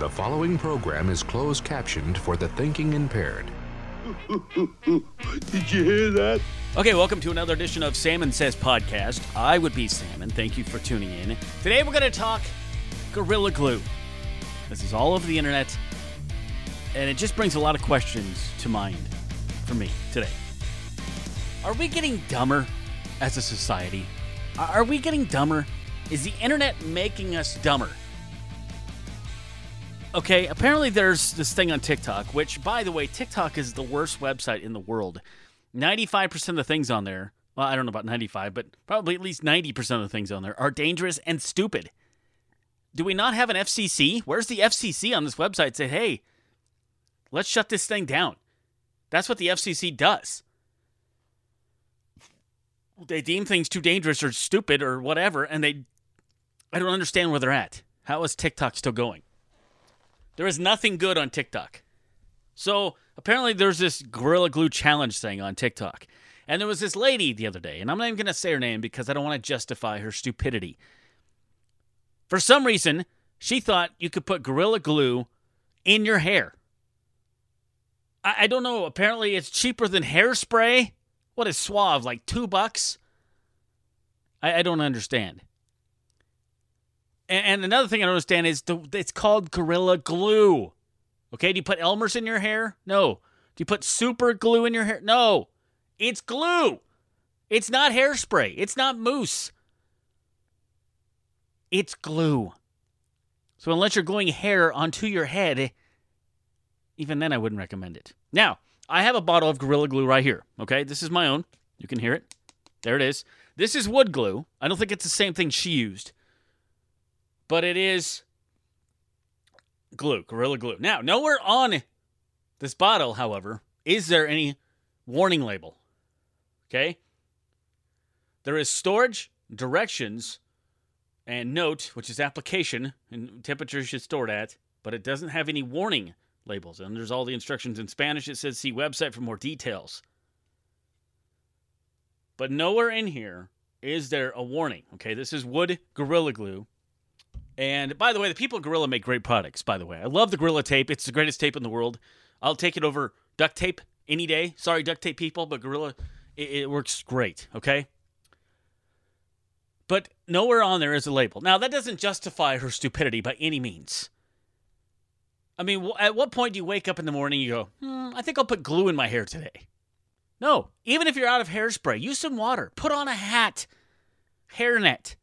The following program is closed captioned for the thinking impaired. Did you hear that? Okay, welcome to another edition of Salmon Says Podcast. I would be Salmon. Thank you for tuning in. Today we're going to talk Gorilla Glue. This is all over the internet, and it just brings a lot of questions to mind for me today. Are we getting dumber as a society? Are we getting dumber? Is the internet making us dumber? Okay, apparently there's this thing on TikTok, which, by the way, TikTok is the worst website in the world. 95% of the things on there, well, I don't know about 95, but probably at least 90% of the things on there are dangerous and stupid. Do we not have an FCC? Where's the FCC on this website? Say, hey, let's shut this thing down. That's what the FCC does. They deem things too dangerous or stupid or whatever, and they. I don't understand where they're at. How is TikTok still going? There is nothing good on TikTok. So apparently there's this Gorilla Glue challenge thing on TikTok. And there was this lady the other day, and I'm not even going to say her name because I don't want to justify her stupidity. For some reason, she thought you could put Gorilla Glue in your hair. I, I don't know. Apparently, it's cheaper than hairspray. What is Suave? Like two bucks? I, I don't understand. And, another thing I don't understand is the, it's called Gorilla Glue. Okay, do you put Elmer's in your hair? No. Do you put super glue in your hair? No. It's glue. It's not hairspray. It's not mousse. It's glue. So unless you're gluing hair onto your head, even then I wouldn't recommend it. Now, I have a bottle of Gorilla Glue right here. Okay, this is my own. You can hear it. There it is. This is wood glue. I don't think it's the same thing she used but it is glue, Gorilla Glue. Now, nowhere on this bottle, however, is there any warning label. Okay? There is storage, directions, and note, which is application and temperature should store it at, but it doesn't have any warning labels. And there's all the instructions in Spanish. It says see website for more details. But nowhere in here is there a warning. Okay, this is wood Gorilla Glue. And by the way, the people at Gorilla make great products, by the way. I love the Gorilla tape. It's the greatest tape in the world. I'll take it over duct tape any day. Sorry, duct tape people, but Gorilla, it, it works great, okay? But nowhere on there is a label. Now, that doesn't justify her stupidity by any means. I mean, at what point do you wake up in the morning and you go, hmm, I think I'll put glue in my hair today? No, even if you're out of hairspray, use some water, put on a hat, hairnet.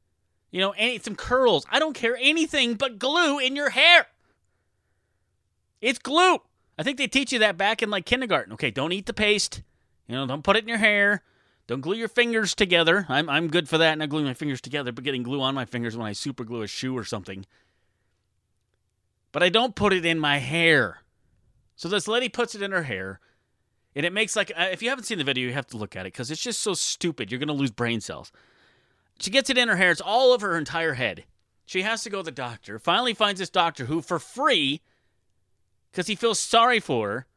You know, any some curls. I don't care anything but glue in your hair. It's glue. I think they teach you that back in like kindergarten. Okay, don't eat the paste. You know, don't put it in your hair. Don't glue your fingers together. I'm I'm good for that, not gluing my fingers together, but getting glue on my fingers when I super glue a shoe or something. But I don't put it in my hair. So this lady puts it in her hair, and it makes like uh, if you haven't seen the video, you have to look at it because it's just so stupid. You're gonna lose brain cells. She gets it in her hair. It's all over her entire head. She has to go to the doctor. Finally finds this doctor who, for free, because he feels sorry for her,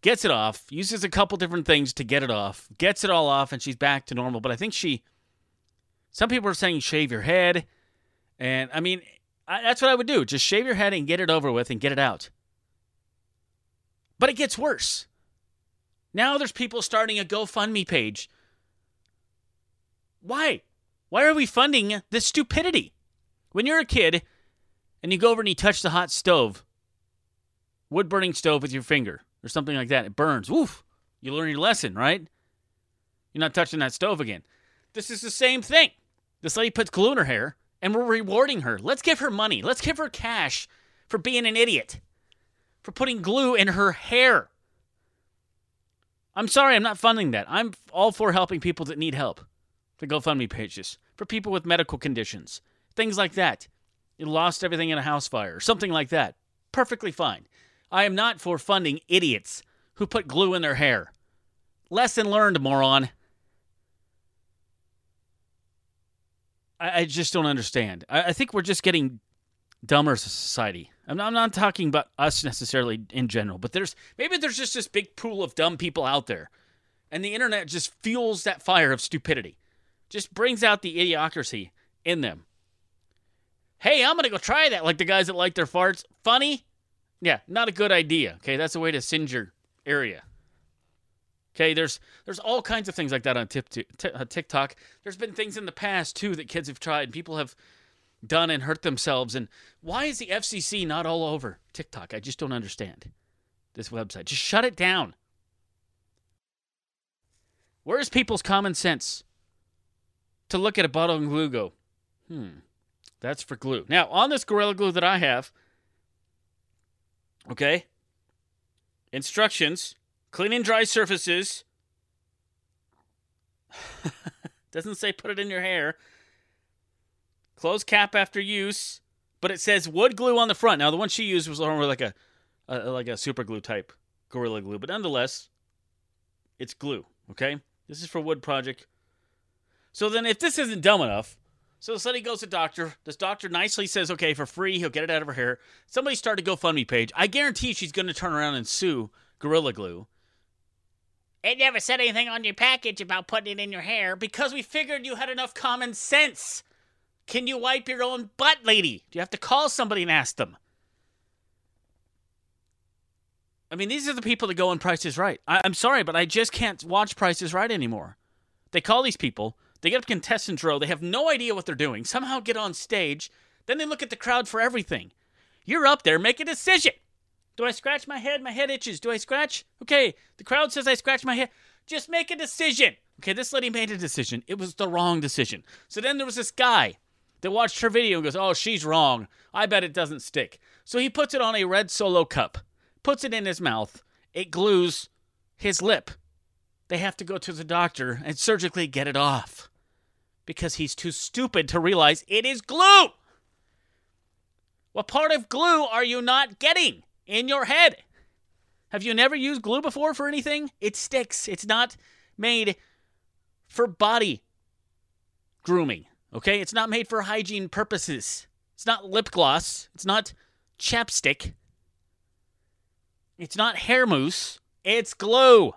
gets it off, uses a couple different things to get it off, gets it all off, and she's back to normal. But I think she, some people are saying shave your head. And I mean, I, that's what I would do. Just shave your head and get it over with and get it out. But it gets worse. Now there's people starting a GoFundMe page why? Why are we funding this stupidity? When you're a kid and you go over and you touch the hot stove, wood burning stove with your finger or something like that, it burns. Woof. You learn your lesson, right? You're not touching that stove again. This is the same thing. This lady puts glue in her hair and we're rewarding her. Let's give her money. Let's give her cash for being an idiot, for putting glue in her hair. I'm sorry, I'm not funding that. I'm all for helping people that need help the GoFundMe pages for people with medical conditions, things like that. You lost everything in a house fire, something like that. Perfectly fine. I am not for funding idiots who put glue in their hair. Lesson learned, moron. I, I just don't understand. I, I, think we're just getting dumber as a society. I'm not, I'm not talking about us necessarily in general, but there's maybe there's just this big pool of dumb people out there, and the internet just fuels that fire of stupidity just brings out the idiocracy in them. Hey, I'm going to go try that. Like the guys that like their farts. Funny? Yeah, not a good idea. Okay, that's a way to singe your area. Okay, there's there's all kinds of things like that on uh, TikTok. There's been things in the past too that kids have tried and people have done and hurt themselves. And why is the FCC not all over TikTok? I just don't understand this website. Just shut it down. Where's people's common sense to look at a bottle of glue go, hmm, that's for glue. Now, on this Gorilla Glue that I have, okay, instructions clean and dry surfaces. Doesn't say put it in your hair. Close cap after use, but it says wood glue on the front. Now, the one she used was more like a, a like a super glue type Gorilla Glue, but nonetheless, it's glue, okay? This is for wood project. So then, if this isn't dumb enough, so the Sonny goes to doctor. This doctor nicely says, okay, for free, he'll get it out of her hair. Somebody start a GoFundMe page. I guarantee she's going to turn around and sue Gorilla Glue. It never said anything on your package about putting it in your hair because we figured you had enough common sense. Can you wipe your own butt, lady? Do you have to call somebody and ask them? I mean, these are the people that go on Price is Right. I- am sorry, but I just can't watch Price is Right anymore. They call these people, they get up contestants row, they have no idea what they're doing, somehow get on stage, then they look at the crowd for everything. You're up there, make a decision. Do I scratch my head? My head itches. Do I scratch? Okay, the crowd says I scratch my head. Just make a decision. Okay, this lady made a decision. It was the wrong decision. So then there was this guy that watched her video and goes, Oh, she's wrong. I bet it doesn't stick. So he puts it on a red solo cup puts it in his mouth, it glues his lip. They have to go to the doctor and surgically get it off because he's too stupid to realize it is glue. What part of glue are you not getting in your head? Have you never used glue before for anything? It sticks. It's not made for body grooming, okay? It's not made for hygiene purposes. It's not lip gloss. It's not chapstick. It's not hair mousse, it's glue.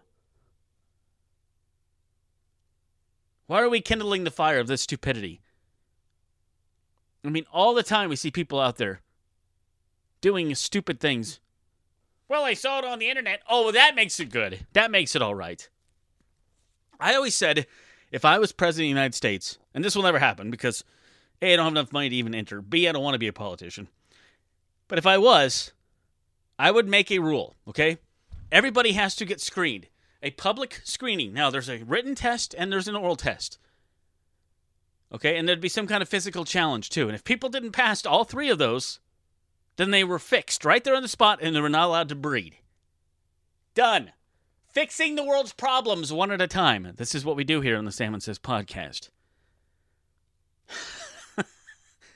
Why are we kindling the fire of this stupidity? I mean, all the time we see people out there doing stupid things. Well, I saw it on the internet. Oh, that makes it good. That makes it all right. I always said if I was president of the United States, and this will never happen because A, I don't have enough money to even enter, B, I don't want to be a politician. But if I was, I would make a rule, okay? Everybody has to get screened. A public screening. Now, there's a written test and there's an oral test. Okay, and there'd be some kind of physical challenge too. And if people didn't pass all three of those, then they were fixed right there on the spot and they were not allowed to breed. Done. Fixing the world's problems one at a time. This is what we do here on the Salmon Says podcast.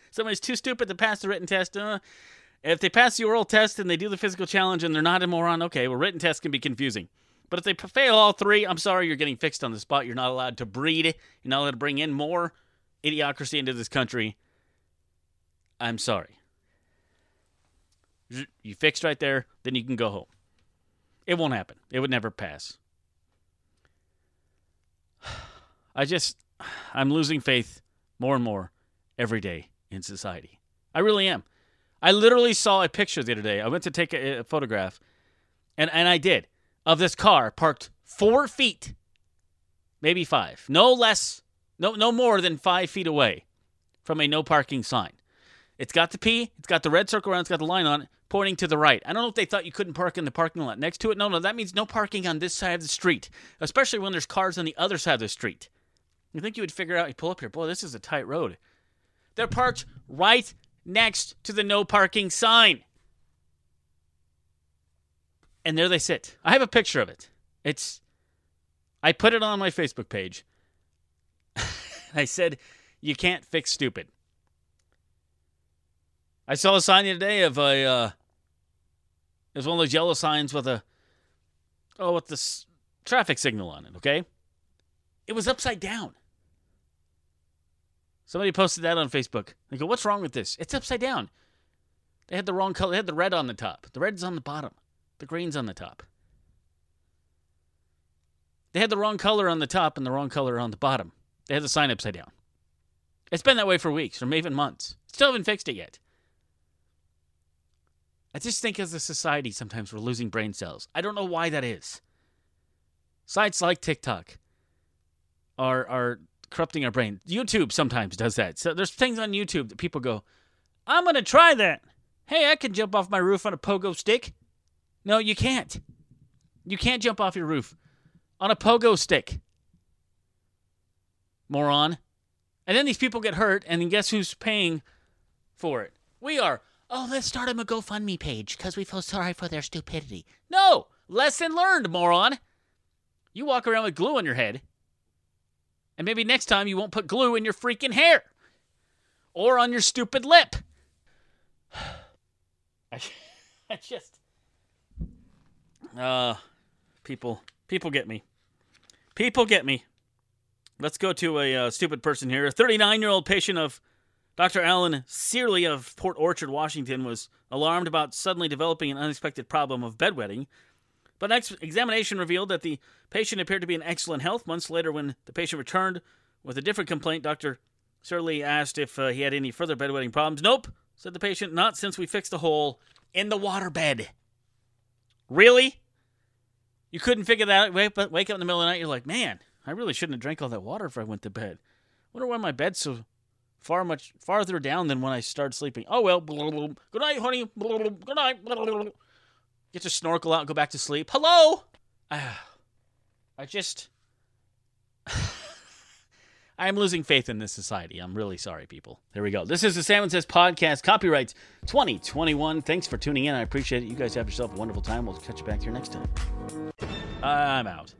Somebody's too stupid to pass the written test. Uh, if they pass the oral test and they do the physical challenge and they're not a moron, okay, well, written tests can be confusing. But if they fail all three, I'm sorry, you're getting fixed on the spot. You're not allowed to breed. You're not allowed to bring in more idiocracy into this country. I'm sorry. You fixed right there, then you can go home. It won't happen. It would never pass. I just, I'm losing faith more and more every day in society. I really am. I literally saw a picture the other day. I went to take a, a photograph, and, and I did, of this car parked four feet, maybe five, no less, no, no more than five feet away from a no parking sign. It's got the P, it's got the red circle around, it's got the line on it, pointing to the right. I don't know if they thought you couldn't park in the parking lot next to it. No, no, that means no parking on this side of the street, especially when there's cars on the other side of the street. You think you would figure out, you pull up here, boy, this is a tight road. They're parked right next to the no parking sign. And there they sit. I have a picture of it. It's I put it on my Facebook page. I said, "You can't fix stupid." I saw a sign the other day of a. Uh, it was one of those yellow signs with a, oh, with this traffic signal on it. Okay, it was upside down. Somebody posted that on Facebook. They go, "What's wrong with this? It's upside down." They had the wrong color. They had the red on the top. The red's on the bottom. The green's on the top. They had the wrong color on the top and the wrong color on the bottom. They had the sign upside down. It's been that way for weeks or maybe even months. Still haven't fixed it yet. I just think as a society, sometimes we're losing brain cells. I don't know why that is. Sites like TikTok are are corrupting our brain. YouTube sometimes does that. So there's things on YouTube that people go, I'm gonna try that. Hey, I can jump off my roof on a pogo stick. No, you can't. You can't jump off your roof on a pogo stick. Moron. And then these people get hurt, and then guess who's paying for it? We are. Oh, let's start them a GoFundMe page because we feel sorry for their stupidity. No! Lesson learned, moron! You walk around with glue on your head, and maybe next time you won't put glue in your freaking hair or on your stupid lip. I, I just. Uh, people, people get me. People get me. Let's go to a uh, stupid person here. A 39 year old patient of Dr. Alan Searley of Port Orchard, Washington, was alarmed about suddenly developing an unexpected problem of bedwetting. But next examination revealed that the patient appeared to be in excellent health. Months later, when the patient returned with a different complaint, Dr. Searley asked if uh, he had any further bedwetting problems. Nope, said the patient, not since we fixed the hole in the waterbed. Really? You couldn't figure that out? Wake, wake up in the middle of the night, you're like, man, I really shouldn't have drank all that water if I went to bed. Wonder why my bed's so far much farther down than when I started sleeping. Oh well. Good night, honey. Good night. Get your snorkel out and go back to sleep. Hello. Ah, I just. I am losing faith in this society. I'm really sorry, people. There we go. This is the Salmon Says podcast, copyright 2021. Thanks for tuning in. I appreciate it. You guys have yourself a wonderful time. We'll catch you back here next time. I'm out.